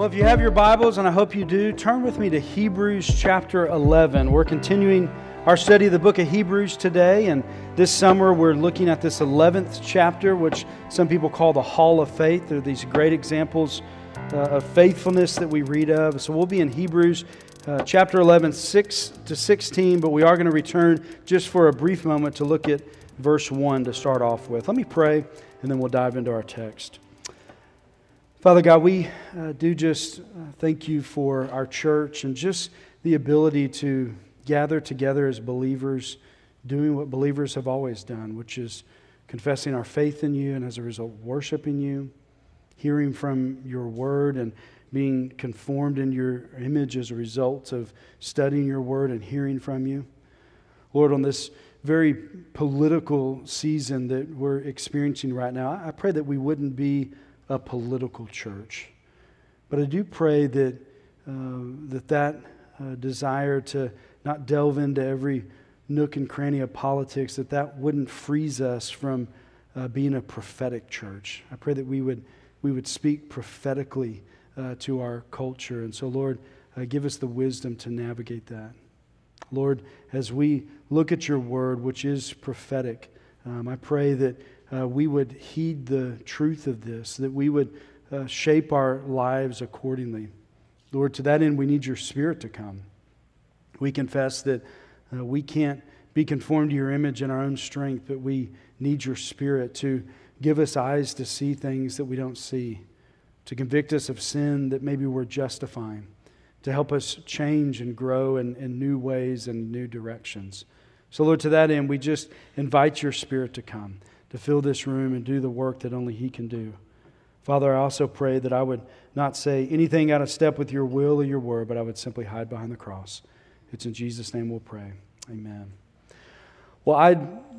Well, if you have your Bibles, and I hope you do, turn with me to Hebrews chapter 11. We're continuing our study of the book of Hebrews today, and this summer we're looking at this 11th chapter, which some people call the Hall of Faith. There are these great examples uh, of faithfulness that we read of. So we'll be in Hebrews uh, chapter 11, 6 to 16, but we are going to return just for a brief moment to look at verse 1 to start off with. Let me pray, and then we'll dive into our text. Father God, we uh, do just uh, thank you for our church and just the ability to gather together as believers, doing what believers have always done, which is confessing our faith in you and as a result, worshiping you, hearing from your word, and being conformed in your image as a result of studying your word and hearing from you. Lord, on this very political season that we're experiencing right now, I pray that we wouldn't be a political church. But I do pray that uh, that, that uh, desire to not delve into every nook and cranny of politics, that that wouldn't freeze us from uh, being a prophetic church. I pray that we would, we would speak prophetically uh, to our culture. And so, Lord, uh, give us the wisdom to navigate that. Lord, as we look at your word, which is prophetic, um, I pray that uh, we would heed the truth of this, that we would uh, shape our lives accordingly. Lord, to that end, we need your Spirit to come. We confess that uh, we can't be conformed to your image in our own strength, but we need your Spirit to give us eyes to see things that we don't see, to convict us of sin that maybe we're justifying, to help us change and grow in, in new ways and new directions. So, Lord, to that end, we just invite your Spirit to come to fill this room and do the work that only He can do. Father, I also pray that I would not say anything out of step with your will or your word, but I would simply hide behind the cross. It's in Jesus' name we'll pray. Amen. Well, I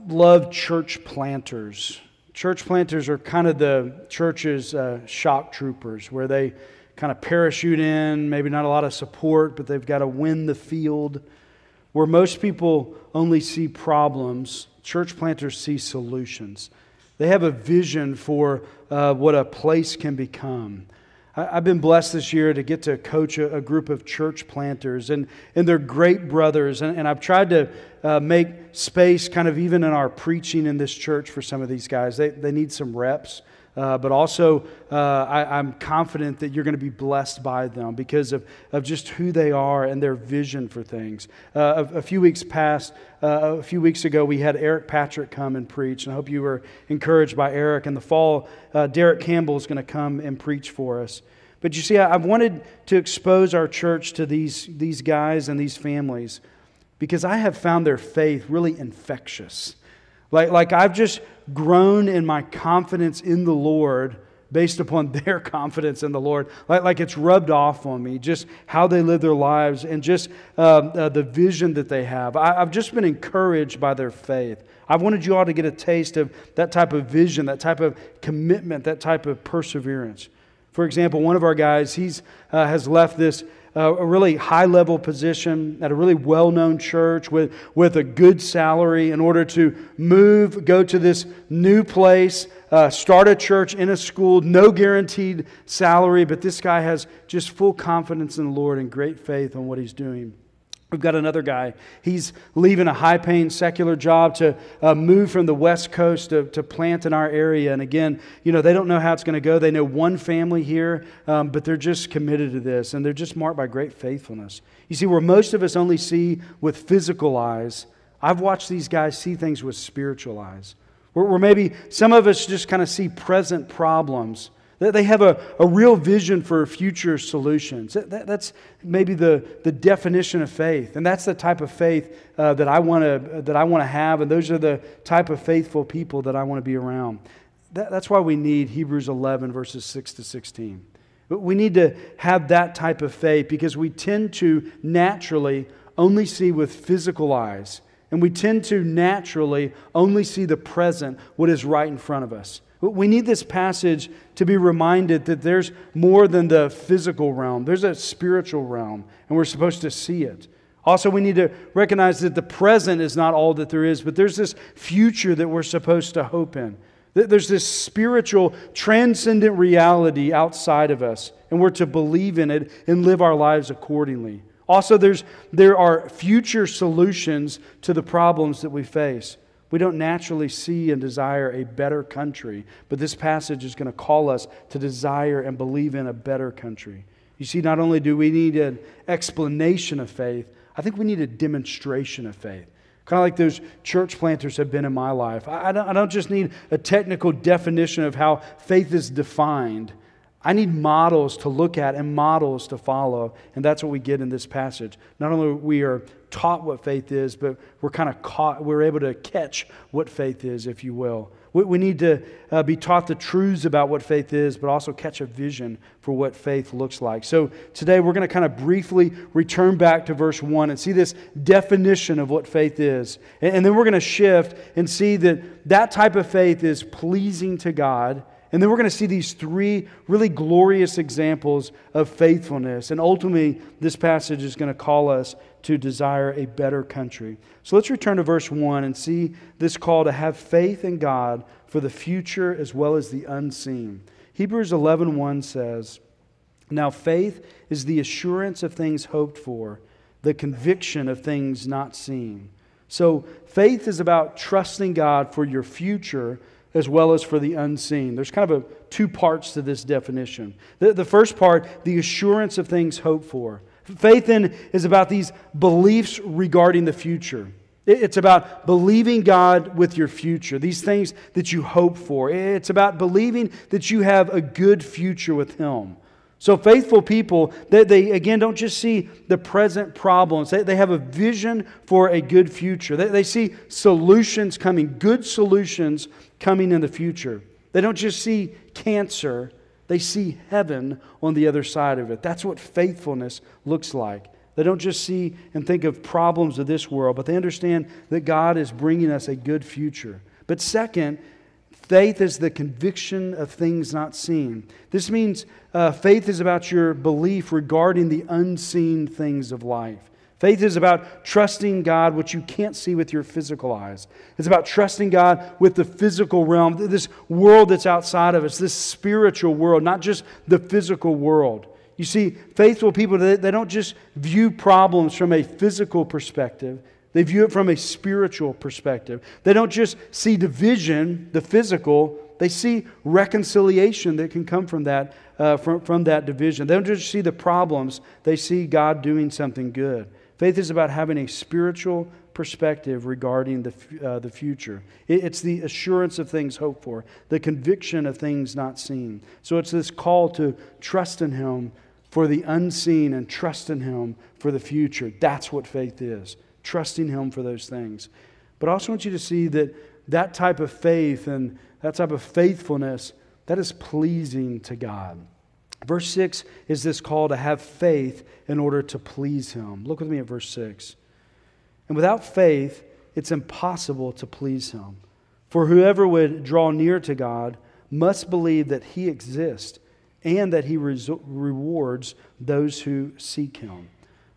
love church planters. Church planters are kind of the church's uh, shock troopers, where they kind of parachute in, maybe not a lot of support, but they've got to win the field. Where most people only see problems, church planters see solutions. They have a vision for uh, what a place can become. I, have been blessed this year to get to coach a, a, group of church planters, and, and they're great brothers. And, and I've tried to uh, make space, kind of even in our preaching in this church, for some of these guys. They, they need some reps. Uh, but also, uh, I, am confident that you're going to be blessed by them because of, of just who they are and their vision for things. Uh, a, a, few weeks past, uh, a few weeks ago, we had Eric Patrick come and preach, and I hope you were encouraged by Eric. In the fall, uh, Derek Campbell is going to come and preach for us. But you see, I, I've wanted to expose our church to these, these guys and these families because I have found their faith really infectious. Like, like I've just grown in my confidence in the Lord based upon their confidence in the Lord. Like, like it's rubbed off on me, just how they live their lives and just uh, uh, the vision that they have. I, I've just been encouraged by their faith. I wanted you all to get a taste of that type of vision, that type of commitment, that type of perseverance. For example, one of our guys, he's uh, has left this a really high level position at a really well known church with, with a good salary in order to move, go to this new place, uh, start a church in a school, no guaranteed salary, but this guy has just full confidence in the Lord and great faith on what he's doing. We've got another guy. He's leaving a high paying secular job to uh, move from the West Coast to, to plant in our area. And again, you know, they don't know how it's going to go. They know one family here, um, but they're just committed to this. And they're just marked by great faithfulness. You see, where most of us only see with physical eyes, I've watched these guys see things with spiritual eyes. Where, where maybe some of us just kind of see present problems they have a, a real vision for future solutions. That, that's maybe the, the definition of faith. And that's the type of faith uh, that I want to that I want to have. And those are the type of faithful people that I want to be around. That, that's why we need Hebrews 11, verses 6 to 16. But we need to have that type of faith because we tend to naturally only see with physical eyes. And we tend to naturally only see the present, what is right in front of us. We need this passage to be reminded that there's more than the physical realm, there's a spiritual realm, and we're supposed to see it. Also, we need to recognize that the present is not all that there is, but there's this future that we're supposed to hope in. There's this spiritual, transcendent reality outside of us, and we're to believe in it and live our lives accordingly. Also, there's, there are future solutions to the problems that we face. We don't naturally see and desire a better country, but this passage is going to call us to desire and believe in a better country. You see, not only do we need an explanation of faith, I think we need a demonstration of faith. Kind of like those church planters have been in my life. I, don't, I don't just need a technical definition of how faith is defined. I need models to look at and models to follow, and that's what we get in this passage. Not only we are taught what faith is, but we're kind of caught, we're able to catch what faith is, if you will. We, we need to uh, be taught the truths about what faith is, but also catch a vision for what faith looks like. So today we're going to kind of briefly return back to verse 1 and see this definition of what faith is. And, and then we're going to shift and see that that type of faith is pleasing to God. And then we're going to see these three really glorious examples of faithfulness. And ultimately, this passage is going to call us to desire a better country. So let's return to verse 1 and see this call to have faith in God for the future as well as the unseen. Hebrews 11:1 says, "Now faith is the assurance of things hoped for, the conviction of things not seen." So faith is about trusting God for your future as well as for the unseen. There's kind of a, two parts to this definition. The, the first part, the assurance of things hoped for. Faith then is about these beliefs regarding the future. It's about believing God with your future, these things that you hope for. It's about believing that you have a good future with Him. So, faithful people, they, they again don't just see the present problems, they, they have a vision for a good future. They, they see solutions coming, good solutions coming in the future. They don't just see cancer, they see heaven on the other side of it. That's what faithfulness looks like. They don't just see and think of problems of this world, but they understand that God is bringing us a good future. But second, faith is the conviction of things not seen. This means uh, faith is about your belief regarding the unseen things of life. Faith is about trusting God, which you can't see with your physical eyes. It's about trusting God with the physical realm, this world that's outside of us, this spiritual world, not just the physical world. You see, faithful people, they, don't just view problems from a physical perspective, they view it from a spiritual perspective. They don't just see division, the physical, they see reconciliation that can come from that, uh, from, from that division. They don't just see the problems, they see God doing something good. Faith is about having a spiritual perspective regarding the, uh, the future. It, it's the assurance of things hoped for, the conviction of things not seen. So it's this call to trust in Him for the unseen and trust in Him for the future. That's what faith is, trusting Him for those things. But I also want you to see that that type of faith and that type of faithfulness, that is pleasing to God. Verse 6 is this call to have faith in order to please Him. Look with me at verse 6. And without faith, it's impossible to please Him. For whoever would draw near to God must believe that He exists and that He rewards those who seek Him.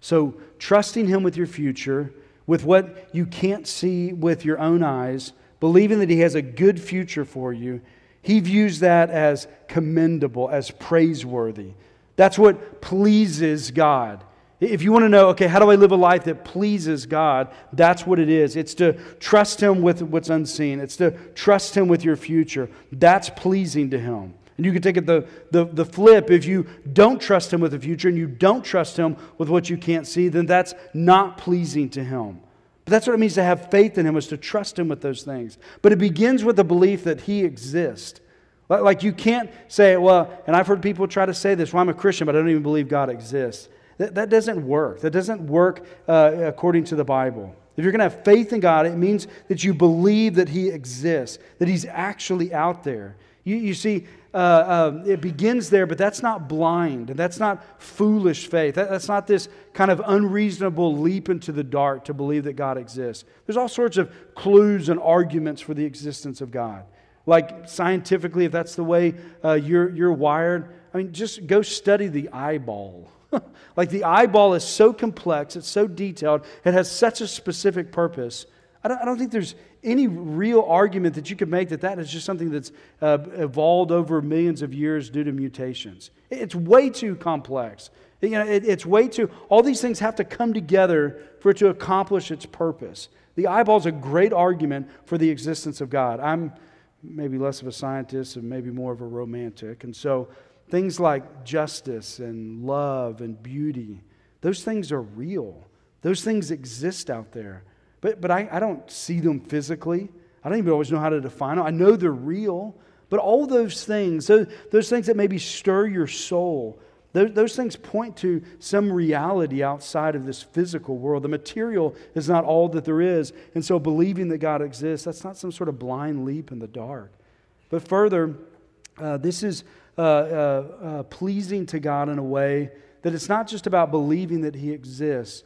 So, trusting Him with your future, with what you can't see with your own eyes, believing that He has a good future for you, he views that as commendable, as praiseworthy. That's what pleases God. If you want to know, okay, how do I live a life that pleases God? That's what it is. It's to trust Him with what's unseen, it's to trust Him with your future. That's pleasing to Him. And you can take it the, the, the flip. If you don't trust Him with the future and you don't trust Him with what you can't see, then that's not pleasing to Him. But that's what it means to have faith in Him, is to trust Him with those things. But it begins with the belief that He exists. Like you can't say, well, and I've heard people try to say this, well, I'm a Christian, but I don't even believe God exists. That, that doesn't work. That doesn't work uh, according to the Bible. If you're going to have faith in God, it means that you believe that He exists, that He's actually out there. You, you see, uh, uh, it begins there, but that's not blind, and that's not foolish faith. That, that's not this kind of unreasonable leap into the dark to believe that God exists. There's all sorts of clues and arguments for the existence of God. Like scientifically, if that's the way uh, you're, you're wired, I mean, just go study the eyeball. like the eyeball is so complex, it's so detailed, it has such a specific purpose. I don't, I don't think there's any real argument that you could make that that is just something that's uh, evolved over millions of years due to mutations. It's way too complex. You know, it, it's way too, all these things have to come together for it to accomplish its purpose. The eyeball is a great argument for the existence of God. I'm maybe less of a scientist and maybe more of a romantic. And so things like justice and love and beauty, those things are real. Those things exist out there. But, but I, I don't see them physically. I don't even always know how to define them. I know they're real. But all those things, those, those things that maybe stir your soul, those, those things point to some reality outside of this physical world. The material is not all that there is. And so believing that God exists, that's not some sort of blind leap in the dark. But further, uh, this is uh, uh, uh pleasing to God in a way that it's not just about believing that He exists,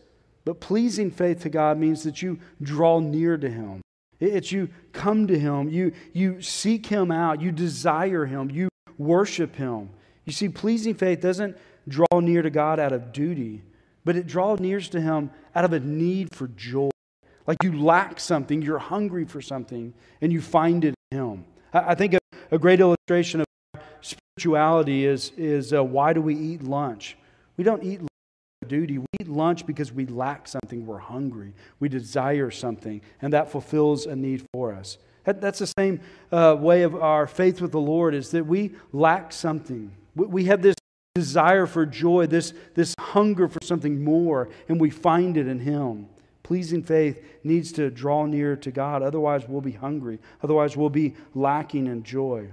but pleasing faith to God means that you draw near to Him. It's you come to Him, you, you seek Him out, you desire Him, you worship Him. You see, pleasing faith doesn't draw near to God out of duty, but it draws near to Him out of a need for joy. Like you lack something, you're hungry for something, and you find it in Him. I, think a, a, great illustration of spirituality is, is uh, why do we eat lunch? We don't eat duty. We eat lunch because we lack something. We're hungry. We desire something, and that fulfills a need for us. That, that's the same uh, way of our faith with the Lord is that we lack something. We, we have this desire for joy, this, this hunger for something more, and we find it in Him. Pleasing faith needs to draw near to God. Otherwise, we'll be hungry. Otherwise, we'll be lacking in joy.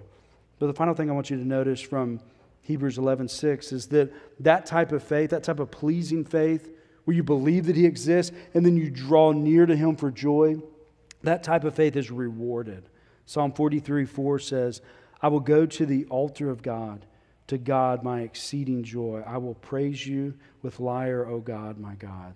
But the final thing I want you to notice from Hebrews 11:6 is that that type of faith, that type of pleasing faith, where you believe that He exists and then you draw near to Him for joy, that type of faith is rewarded. Psalm 43 4 says, I will go to the altar of God, to God my exceeding joy. I will praise you with lyre, O God, my God.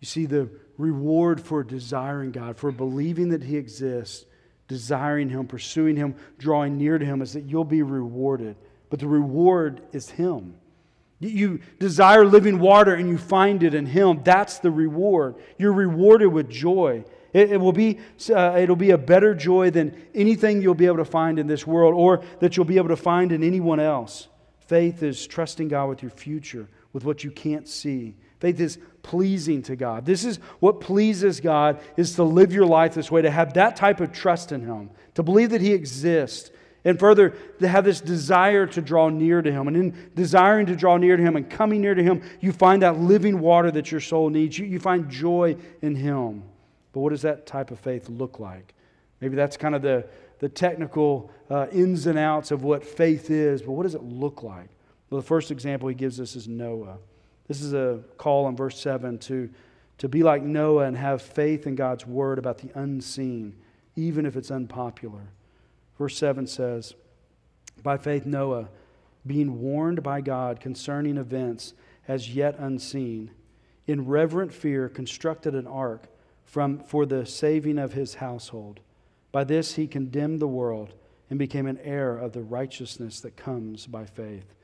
You see, the reward for desiring God, for believing that He exists, desiring Him, pursuing Him, drawing near to Him, is that you'll be rewarded but the reward is Him. You desire living water and you find it in Him. That's the reward. You're rewarded with joy. It, it will be, uh, it'll be a better joy than anything you'll be able to find in this world or that you'll be able to find in anyone else. Faith is trusting God with your future, with what you can't see. Faith is pleasing to God. This is what pleases God is to live your life this way, to have that type of trust in Him, to believe that He exists, and further, to have this desire to draw near to Him. And in desiring to draw near to Him and coming near to Him, you find that living water that your soul needs. You, you find joy in Him. But what does that type of faith look like? Maybe that's kind of the, the technical uh, ins and outs of what faith is, but what does it look like? Well, the first example he gives us is Noah. This is a call in verse 7 to, to be like Noah and have faith in God's word about the unseen, even if it's unpopular. Verse 7 says, By faith, Noah, being warned by God concerning events as yet unseen, in reverent fear constructed an ark from, for the saving of his household. By this he condemned the world and became an heir of the righteousness that comes by faith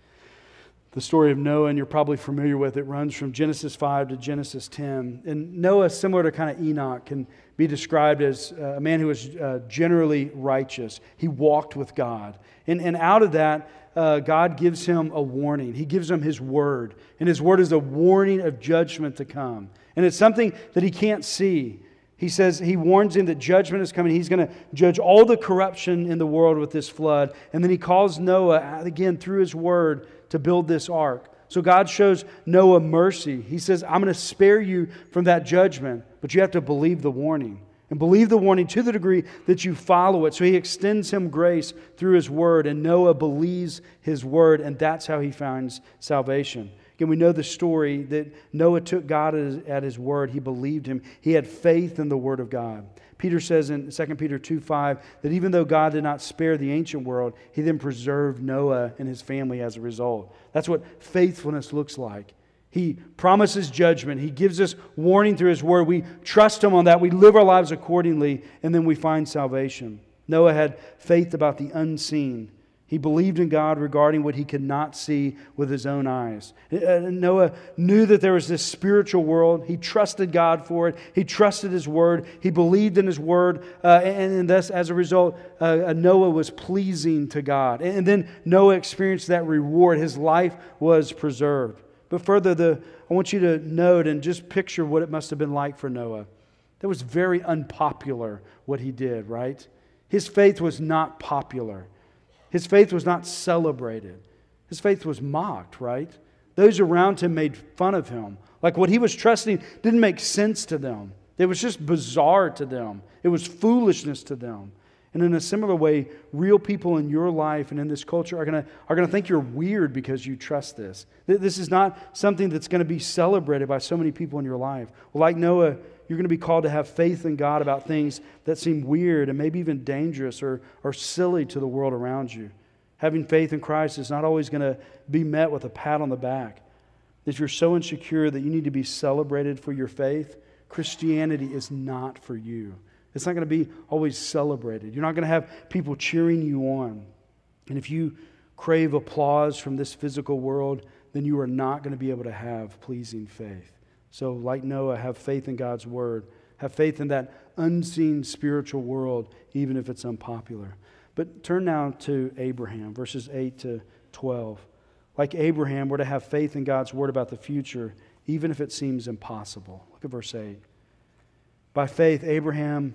the story of Noah, and you're probably familiar with it, runs from Genesis 5 to Genesis 10. And Noah, similar to kind of Enoch, can be described as uh, a man who was uh, generally righteous. He walked with God. And, and out of that, uh, God gives him a warning. He gives him his word. And his word is a warning of judgment to come. And it's something that he can't see. He says, he warns him that judgment is coming. He's going to judge all the corruption in the world with this flood. And then he calls Noah, again, through his word, to build this ark. So God shows Noah mercy. He says, I'm going to spare you from that judgment, but you have to believe the warning. And believe the warning to the degree that you follow it. So he extends him grace through his word, and Noah believes his word, and that's how he finds salvation. Again, we know the story that Noah took God at his word. He believed him, he had faith in the word of God. Peter says in 2 Peter 2 5 that even though God did not spare the ancient world, he then preserved Noah and his family as a result. That's what faithfulness looks like. He promises judgment. He gives us warning through his word. We trust him on that. We live our lives accordingly, and then we find salvation. Noah had faith about the unseen. He believed in God regarding what he could not see with his own eyes. Uh, Noah knew that there was this spiritual world. He trusted God for it. He trusted his word. He believed in his word. Uh, and, and thus, as a result, uh, uh, Noah was pleasing to God. And then Noah experienced that reward. His life was preserved. But further, the, I want you to note and just picture what it must have been like for Noah. That was very unpopular what he did, right? His faith was not popular. His faith was not celebrated. His faith was mocked, right? Those around him made fun of him. Like what he was trusting didn't make sense to them. It was just bizarre to them. It was foolishness to them. And in a similar way, real people in your life and in this culture are going to are to think you're weird because you trust this. This is not something that's going to be celebrated by so many people in your life. Well, like Noah, you're going to be called to have faith in God about things that seem weird and maybe even dangerous or, or silly to the world around you. Having faith in Christ is not always going to be met with a pat on the back. If you're so insecure that you need to be celebrated for your faith, Christianity is not for you. It's not going to be always celebrated. You're not going to have people cheering you on. And if you crave applause from this physical world, then you are not going to be able to have pleasing faith. So, like Noah, have faith in God's word. Have faith in that unseen spiritual world, even if it's unpopular. But turn now to Abraham, verses 8 to 12. Like Abraham, we're to have faith in God's word about the future, even if it seems impossible. Look at verse 8. By faith, Abraham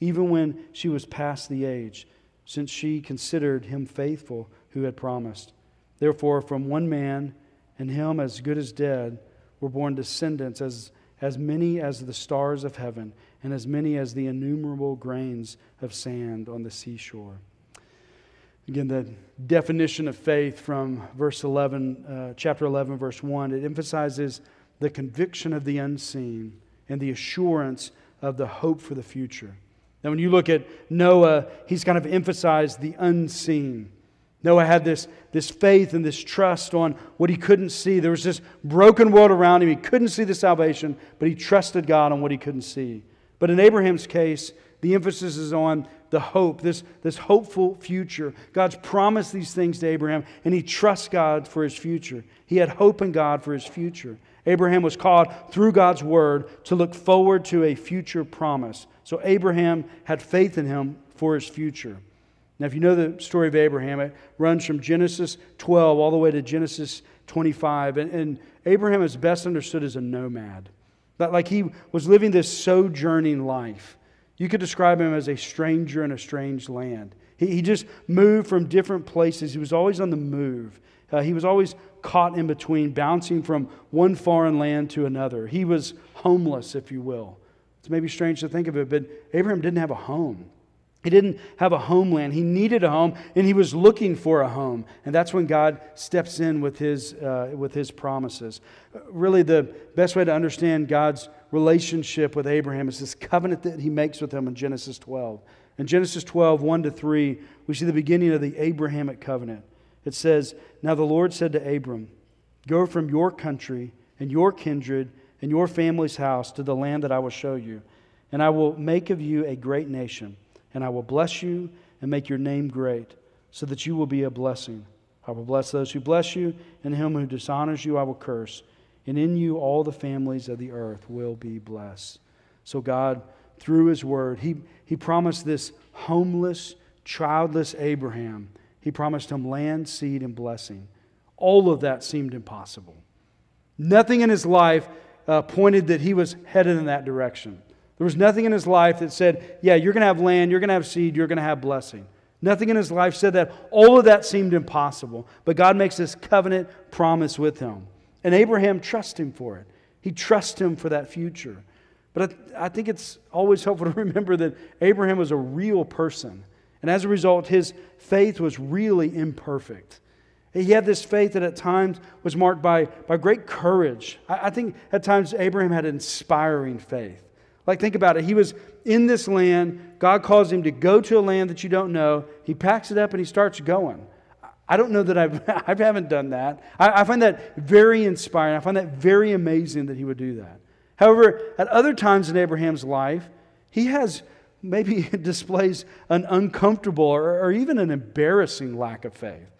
even when she was past the age, since she considered him faithful who had promised. Therefore, from one man, and him as good as dead, were born descendants as, as many as the stars of heaven and as many as the innumerable grains of sand on the seashore. Again, the definition of faith from verse 11, uh, chapter 11, verse 1, it emphasizes the conviction of the unseen and the assurance of the hope for the future. Now, when you look at Noah, he's kind of emphasized the unseen. Noah had this, this faith and this trust on what he couldn't see. There was this broken world around him. He couldn't see the salvation, but he trusted God on what he couldn't see. But in Abraham's case, the emphasis is on the hope, this, this hopeful future. God's promised these things to Abraham, and he trusts God for his future. He had hope in God for his future. Abraham was called through God's word to look forward to a future promise. So Abraham had faith in him for his future. Now, if you know the story of Abraham, it runs from Genesis 12 all the way to Genesis 25. And, and Abraham is best understood as a nomad. Like he was living this sojourning life. You could describe him as a stranger in a strange land. He, he just moved from different places. He was always on the move. Uh, he was always caught in between, bouncing from one foreign land to another. He was homeless, if you will. It's maybe strange to think of it, but Abraham didn't have a home. He didn't have a homeland. He needed a home, and he was looking for a home. And that's when God steps in with his, uh, with his promises. Really, the best way to understand God's relationship with Abraham is this covenant that he makes with him in Genesis 12. In Genesis 12, 1 to 3, we see the beginning of the Abrahamic covenant. It says, Now the Lord said to Abram, Go from your country and your kindred and your family's house to the land that I will show you, and I will make of you a great nation and I will bless you and make your name great, so that you will be a blessing. I will bless those who bless you, and him who dishonors you I will curse. And in you all the families of the earth will be blessed. So, God, through his word, he, he promised this homeless, childless Abraham, he promised him land, seed, and blessing. All of that seemed impossible. Nothing in his life uh, pointed that he was headed in that direction. There was nothing in his life that said, Yeah, you're going to have land, you're going to have seed, you're going to have blessing. Nothing in his life said that. All of that seemed impossible. But God makes this covenant promise with him. And Abraham trusts him for it. He trusts him for that future. But I, I think it's always helpful to remember that Abraham was a real person. And as a result, his faith was really imperfect. He had this faith that at times was marked by, by great courage. I, I think at times Abraham had inspiring faith. Like, think about it. He was in this land. God calls him to go to a land that you don't know. He packs it up and he starts going. I don't know that I've, I haven't done that. I, I find that very inspiring. I find that very amazing that he would do that. However, at other times in Abraham's life, he has maybe it displays an uncomfortable or, or even an embarrassing lack of faith.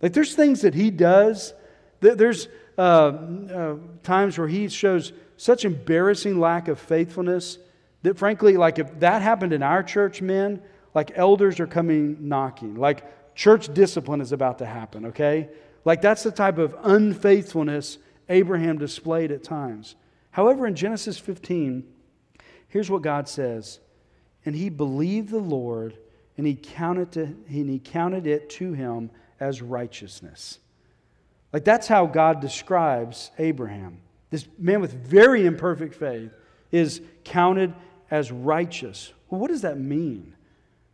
Like there's things that he does, there's uh, uh, times where he shows such embarrassing lack of faithfulness that frankly, like if that happened in our church, men, like elders are coming knocking. Like church discipline is about to happen, okay? Like that's the type of unfaithfulness Abraham displayed at times. However, in Genesis 15, here's what God says And he believed the Lord, and he counted, to, and he counted it to him as righteousness. Like that's how God describes Abraham. This man with very imperfect faith is counted as righteous. Well, what does that mean?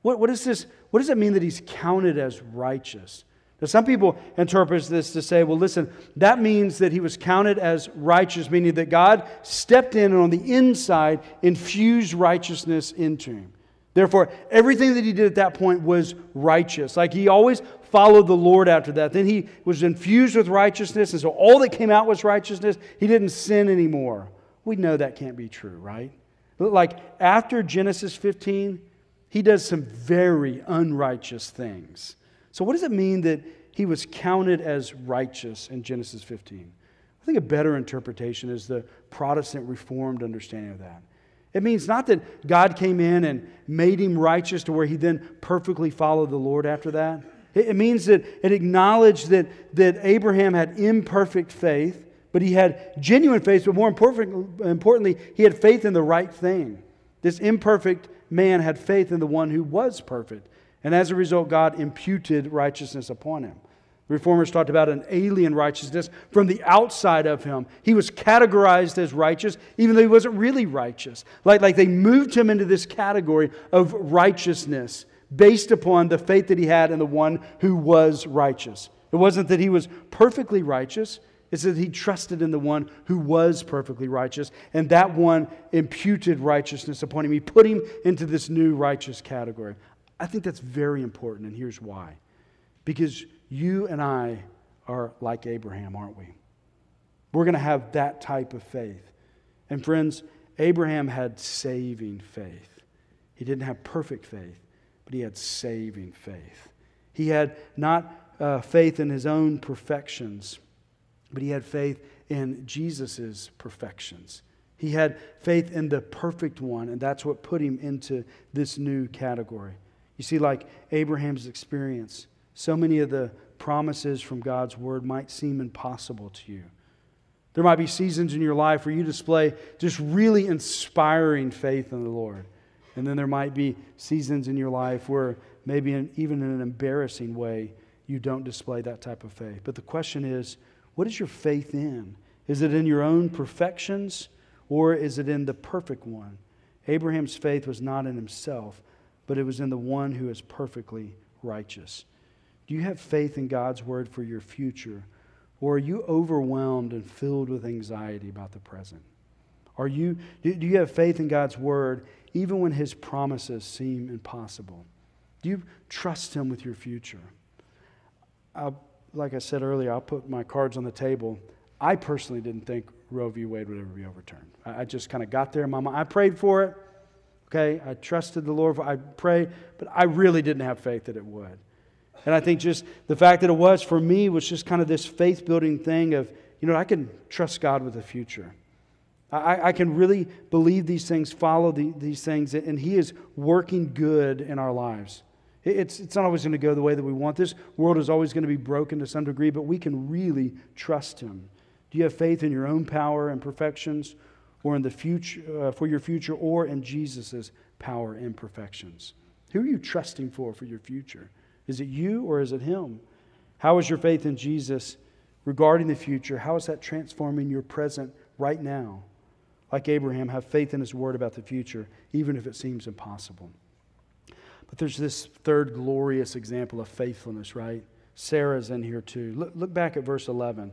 What, what, is this, what does it mean that he's counted as righteous? Now, some people interpret this to say, well, listen, that means that he was counted as righteous, meaning that God stepped in and on the inside infused righteousness into him. Therefore, everything that he did at that point was righteous. Like he always followed the Lord after that. Then he was infused with righteousness, and so all that came out was righteousness. He didn't sin anymore. We know that can't be true, right? Like after Genesis 15, he does some very unrighteous things. So, what does it mean that he was counted as righteous in Genesis 15? I think a better interpretation is the Protestant Reformed understanding of that. It means not that God came in and made him righteous to where he then perfectly followed the Lord after that. It means that it acknowledged that, that Abraham had imperfect faith, but he had genuine faith, but more importantly, he had faith in the right thing. This imperfect man had faith in the one who was perfect. And as a result, God imputed righteousness upon him. Reformers talked about an alien righteousness from the outside of him. He was categorized as righteous, even though he wasn't really righteous. Like, like they moved him into this category of righteousness based upon the faith that he had in the one who was righteous. It wasn't that he was perfectly righteous, it's that he trusted in the one who was perfectly righteous, and that one imputed righteousness upon him. He put him into this new righteous category. I think that's very important, and here's why. Because you and I are like Abraham, aren't we? We're going to have that type of faith. And friends, Abraham had saving faith. He didn't have perfect faith, but he had saving faith. He had not uh, faith in his own perfections, but he had faith in Jesus' perfections. He had faith in the perfect one, and that's what put him into this new category. You see, like Abraham's experience, so many of the promises from God's word might seem impossible to you. There might be seasons in your life where you display just really inspiring faith in the Lord. And then there might be seasons in your life where maybe in, even in an embarrassing way, you don't display that type of faith. But the question is, what is your faith in? Is it in your own perfections or is it in the perfect one? Abraham's faith was not in himself, but it was in the one who is perfectly righteous. Do you have faith in God's word for your future? Or are you overwhelmed and filled with anxiety about the present? Are you, do you have faith in God's word even when his promises seem impossible? Do you trust him with your future? I'll, like I said earlier, I'll put my cards on the table. I personally didn't think Roe v. Wade would ever be overturned. I, I just kind of got there in my mind. I prayed for it. Okay, I trusted the Lord. I prayed, but I really didn't have faith that it would. And I think just the fact that it was for me was just kind of this faith building thing of, you know, I can trust God with the future. I, I can really believe these things, follow the, these things, and He is working good in our lives. It's, it's not always going to go the way that we want. This world is always going to be broken to some degree, but we can really trust Him. Do you have faith in your own power and perfections, or in the future uh, for your future, or in Jesus' power and perfections? Who are you trusting for for your future? Is it you or is it Him? How is your faith in Jesus regarding the future? How is that transforming your present right now? Like Abraham, have faith in His word about the future, even if it seems impossible. But there's this third glorious example of faithfulness, right? Sarah's in here too. Look, look back at verse 11.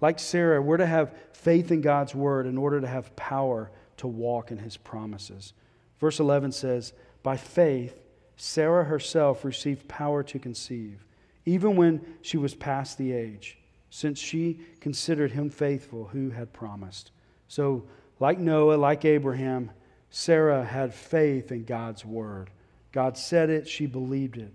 Like Sarah, we're to have faith in God's word in order to have power to walk in his promises. Verse 11 says, By faith, Sarah herself received power to conceive, even when she was past the age, since she considered him faithful who had promised. So, like Noah, like Abraham, Sarah had faith in God's word. God said it, she believed it.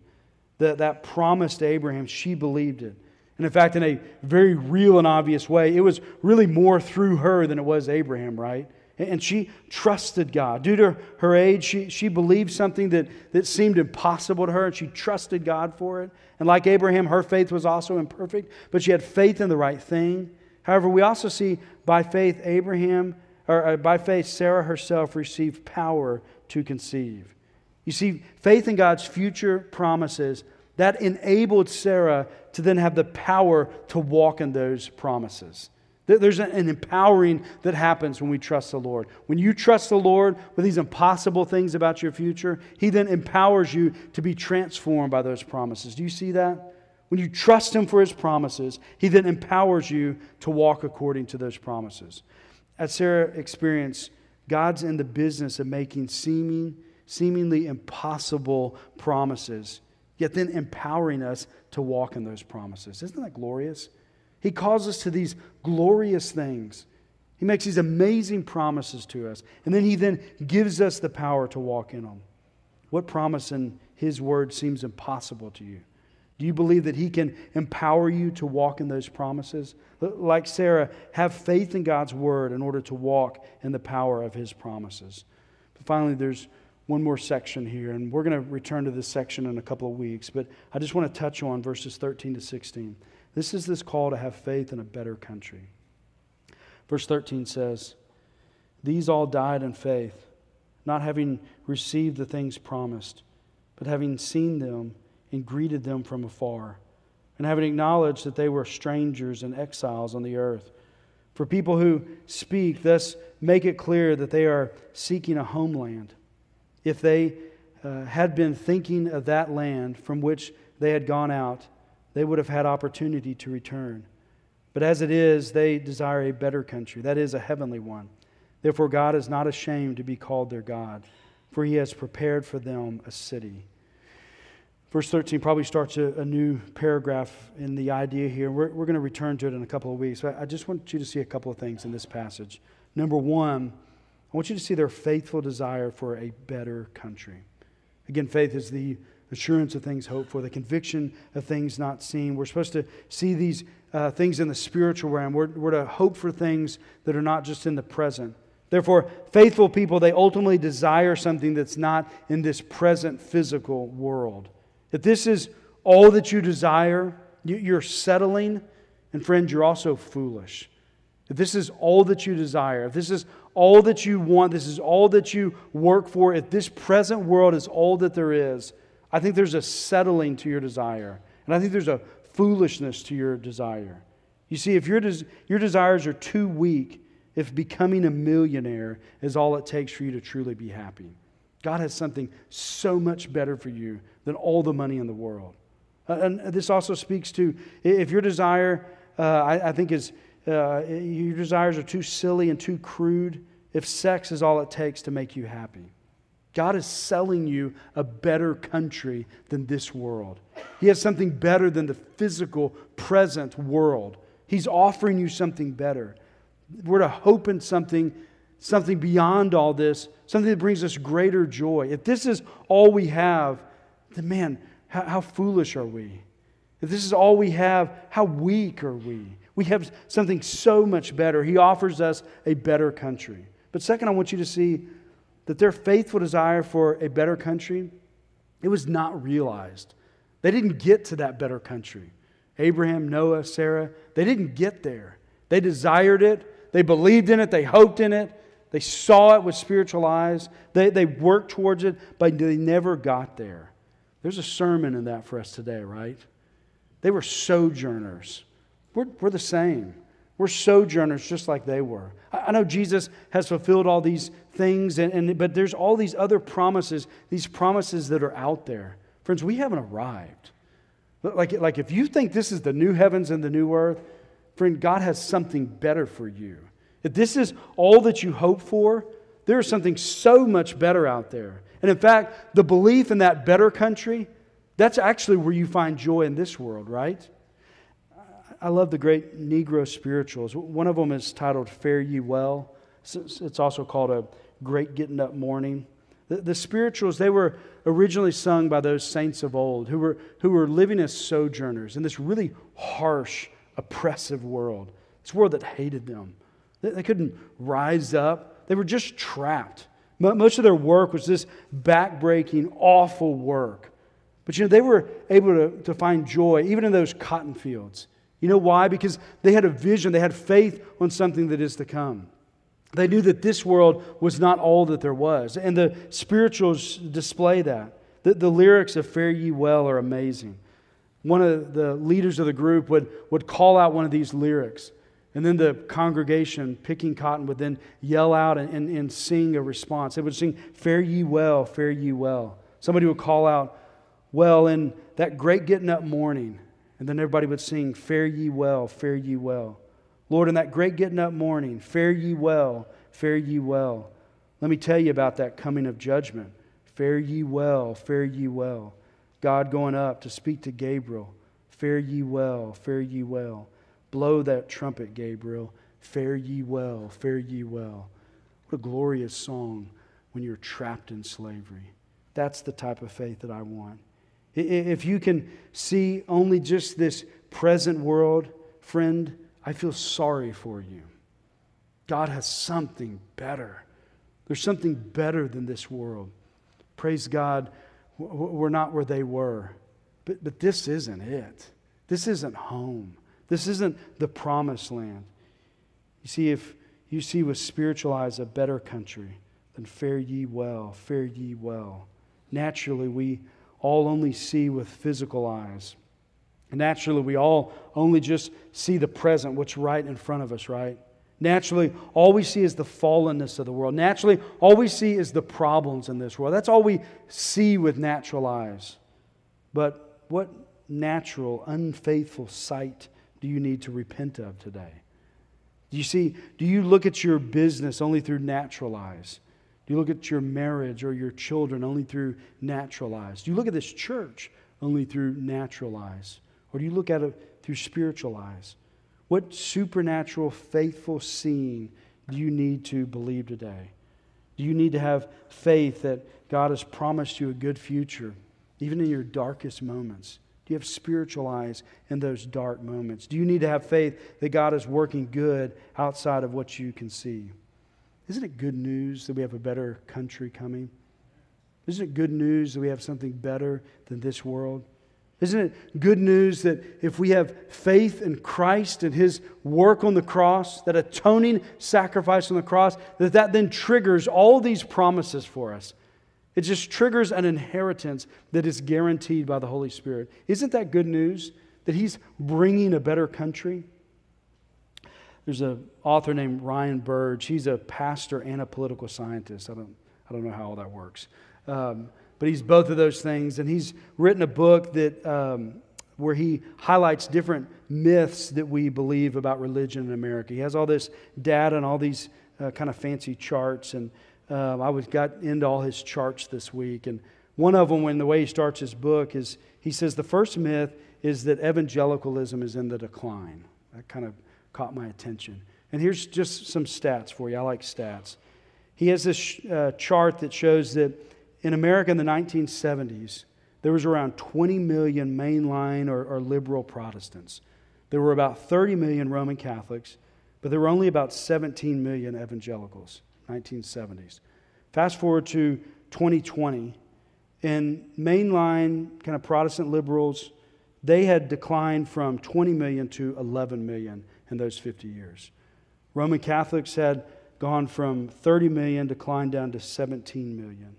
That, that promise to Abraham, she believed it. And in fact, in a very real and obvious way, it was really more through her than it was Abraham, right? And she trusted God. Due to her age, she, she believed something that, that seemed impossible to her, and she trusted God for it. And like Abraham, her faith was also imperfect, but she had faith in the right thing. However, we also see by faith, Abraham, or uh, by faith, Sarah herself received power to conceive. You see, faith in God's future promises that enabled Sarah to then have the power to walk in those promises. There's an empowering that happens when we trust the Lord. When you trust the Lord with these impossible things about your future, He then empowers you to be transformed by those promises. Do you see that? When you trust Him for His promises, He then empowers you to walk according to those promises. As Sarah experienced, God's in the business of making seeming, seemingly impossible promises, yet then empowering us to walk in those promises. Isn't that glorious? He calls us to these glorious things. He makes these amazing promises to us, and then he then gives us the power to walk in them. What promise in his word seems impossible to you? Do you believe that He can empower you to walk in those promises? Like Sarah, have faith in God's word in order to walk in the power of His promises. But finally, there's one more section here, and we're going to return to this section in a couple of weeks. But I just want to touch on verses 13 to 16. This is this call to have faith in a better country. Verse 13 says, These all died in faith, not having received the things promised, but having seen them and greeted them from afar, and having acknowledged that they were strangers and exiles on the earth. For people who speak thus make it clear that they are seeking a homeland. If they uh, had been thinking of that land from which they had gone out, they would have had opportunity to return. But as it is, they desire a better country, that is, a heavenly one. Therefore, God is not ashamed to be called their God, for he has prepared for them a city. Verse 13 probably starts a, a new paragraph in the idea here. We're, we're going to return to it in a couple of weeks. I, I just want you to see a couple of things in this passage. Number one, I want you to see their faithful desire for a better country. Again, faith is the assurance of things hoped for, the conviction of things not seen. We're supposed to see these uh, things in the spiritual realm. We're, we're to hope for things that are not just in the present. Therefore, faithful people, they ultimately desire something that's not in this present physical world. If this is all that you desire, you're settling, and friends, you're also foolish. If this is all that you desire, if this is all that you want, this is all that you work for, if this present world is all that there is, I think there's a settling to your desire. And I think there's a foolishness to your desire. You see, if your, des- your desires are too weak, if becoming a millionaire is all it takes for you to truly be happy. God has something so much better for you than all the money in the world. And this also speaks to if your desire, uh, I, I, think, is uh, your desires are too silly and too crude, if sex is all it takes to make you happy. God is selling you a better country than this world. He has something better than the physical, present world. He's offering you something better. We're to hope in something something beyond all this, something that brings us greater joy. If this is all we have, then man, how, how foolish are we? If this is all we have, how weak are we? We have something so much better. He offers us a better country. But second, I want you to see that their faithful desire for a better country, it was not realized. They didn't get to that better country. Abraham, Noah, Sarah, they didn't get there. They desired it, they believed in it, they hoped in it, they saw it with spiritual eyes. They, they worked towards it, but they never got there. There's a sermon in that for us today, right? They were sojourners. We're, we're the same. We're sojourners just like they were. I, I know Jesus has fulfilled all these things, and, and, but there's all these other promises, these promises that are out there. Friends, we haven't arrived. Like, like if you think this is the new heavens and the new earth, friend, God has something better for you. If this is all that you hope for, there is something so much better out there. And in fact, the belief in that better country, that's actually where you find joy in this world, right? I love the great Negro spirituals. One of them is titled Fare Ye Well. It's also called a Great Getting Up Morning. The, the spirituals, they were originally sung by those saints of old who were, who were living as sojourners in this really harsh, oppressive world. This world that hated them. They, they couldn't rise up, they were just trapped. Most of their work was this backbreaking, awful work. But you know, they were able to, to find joy even in those cotton fields. You know why? Because they had a vision, they had faith on something that is to come. They knew that this world was not all that there was. And the spirituals display that. The, the lyrics of Fare Ye Well are amazing. One of the leaders of the group would, would call out one of these lyrics. And then the congregation, picking cotton, would then yell out and, and, and sing a response. They would sing, Fare ye well, fare ye well. Somebody would call out, Well, in that great getting up morning. And then everybody would sing, Fare ye well, fare ye well. Lord, in that great getting up morning, fare ye well, fare ye well. Let me tell you about that coming of judgment. Fare ye well, fare ye well. God going up to speak to Gabriel. Fare ye well, fare ye well. Blow that trumpet, Gabriel. Fare ye well, fare ye well. What a glorious song when you're trapped in slavery. That's the type of faith that I want. If you can see only just this present world, friend, I feel sorry for you. God has something better. There's something better than this world. Praise God, we're not where they were. But, but this isn't it. This isn't home. This isn't the promised land. You see, if you see with spiritual eyes a better country, then fare ye well, fare ye well. Naturally, we all only see with physical eyes. Naturally, we all only just see the present, what's right in front of us, right? Naturally, all we see is the fallenness of the world. Naturally, all we see is the problems in this world. That's all we see with natural eyes. But what natural, unfaithful sight do you need to repent of today? Do you see, do you look at your business only through natural eyes? Do you look at your marriage or your children only through natural eyes? Do you look at this church only through natural eyes? Or do you look at it through spiritual eyes? What supernatural, faithful seeing do you need to believe today? Do you need to have faith that God has promised you a good future, even in your darkest moments? Do you have spiritual eyes in those dark moments? Do you need to have faith that God is working good outside of what you can see? Isn't it good news that we have a better country coming? Isn't it good news that we have something better than this world? Isn't it good news that if we have faith in Christ and his work on the cross, that atoning sacrifice on the cross, that that then triggers all these promises for us? It just triggers an inheritance that is guaranteed by the Holy Spirit. Isn't that good news that he's bringing a better country? There's an author named Ryan Burge. He's a pastor and a political scientist. I don't, I don't know how all that works. Um, but he's both of those things. And he's written a book that, um, where he highlights different myths that we believe about religion in America. He has all this data and all these uh, kind of fancy charts. And uh, I was, got into all his charts this week. And one of them, when the way he starts his book, is he says the first myth is that evangelicalism is in the decline. That kind of caught my attention. And here's just some stats for you. I like stats. He has this uh, chart that shows that in America in the 1970s, there was around 20 million mainline or, or liberal Protestants. There were about 30 million Roman Catholics, but there were only about 17 million evangelicals, 1970s. Fast forward to 2020, and mainline kind of Protestant liberals, they had declined from 20 million to 11 million in those 50 years. Roman Catholics had gone from 30 million, declined down to 17 million.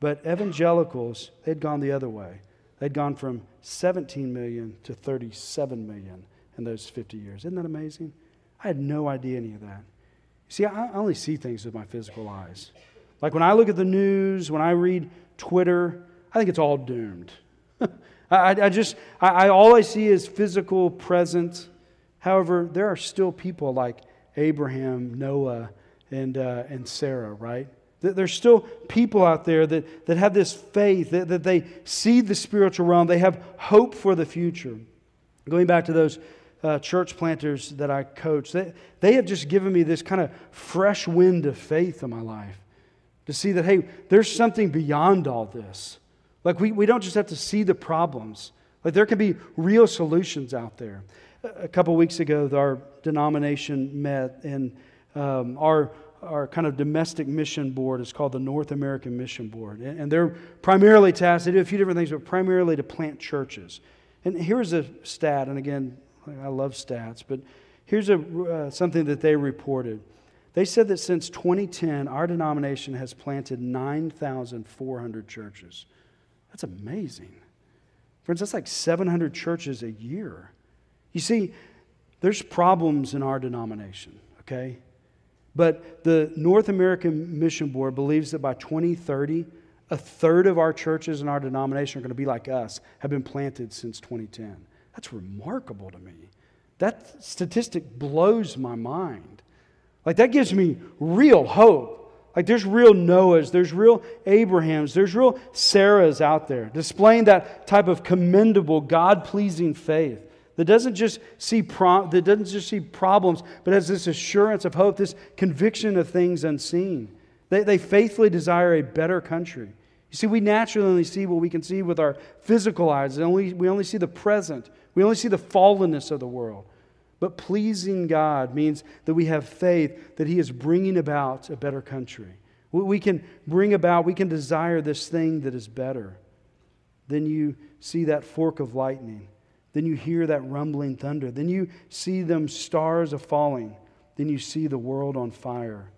But evangelicals, they'd gone the other way. They'd gone from 17 million to 37 million in those 50 years. Isn't that amazing? I had no idea any of that. See, I only see things with my physical eyes. Like when I look at the news, when I read Twitter, I think it's all doomed. I, I just, I, I, all I see is physical present. However, there are still people like Abraham, Noah, and, uh, and Sarah, right? There's still people out there that, that have this faith, that, that they see the spiritual realm, they have hope for the future. Going back to those uh, church planters that I coach, they, they have just given me this kind of fresh wind of faith in my life to see that, hey, there's something beyond all this. Like, we, we don't just have to see the problems, like, there can be real solutions out there. A couple weeks ago, our denomination met, and um, our our kind of domestic mission board is called the North American Mission Board. And they're primarily tasked, they do a few different things, but primarily to plant churches. And here's a stat, and again, I love stats, but here's a, uh, something that they reported. They said that since 2010, our denomination has planted 9,400 churches. That's amazing. Friends, that's like 700 churches a year. You see, there's problems in our denomination, okay? But the North American Mission Board believes that by 2030, a third of our churches in our denomination are going to be like us, have been planted since 2010. That's remarkable to me. That statistic blows my mind. Like, that gives me real hope. Like, there's real Noahs, there's real Abrahams, there's real Sarahs out there displaying that type of commendable, God pleasing faith that doesn't just see pro- that doesn't just see problems, but has this assurance of hope, this conviction of things unseen. They, they faithfully desire a better country. You see, we naturally only see what we can see with our physical eyes. Only, we only see the present. We only see the fallenness of the world. But pleasing God means that we have faith that He is bringing about a better country. We can bring about, we can desire this thing that is better. Then you see that fork of lightning then you hear that rumbling thunder. Then you see them stars a falling. Then you see the world on fire.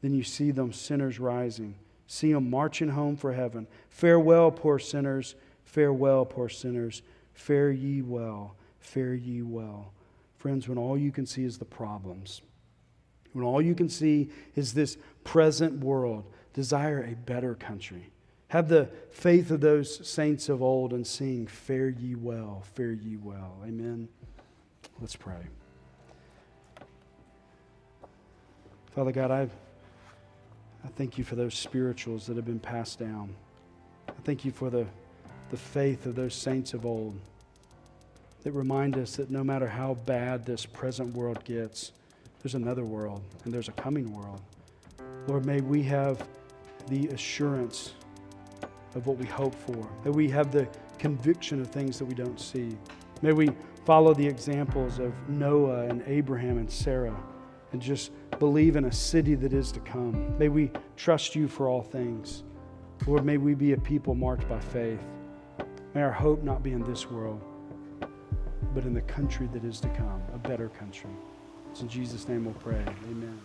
Then you see them sinners rising. See them marching home for heaven. Farewell, poor sinners. Farewell, poor sinners. Fare ye well. Fare ye well. Friends, when all you can see is the problems, when all you can see is this present world, desire a better country have the faith of those saints of old and sing, Fare ye well, fare ye well. Amen. Let's pray. Father God, I, I thank you for those spirituals that have been passed down. I thank you for the, the faith of those saints of old that remind us that no matter how bad this present world gets, there's another world and there's a coming world. Lord, may we have the assurance of what we hope for. that we have the conviction of things that we don't see. May we follow the examples of Noah and Abraham and Sarah and just believe in a city that is to come. May we trust you for all things. Lord, may we be a people marked by faith. May our hope not be in this world, but in the country that is to come, a better country. It's in Jesus' name we'll pray. Amen.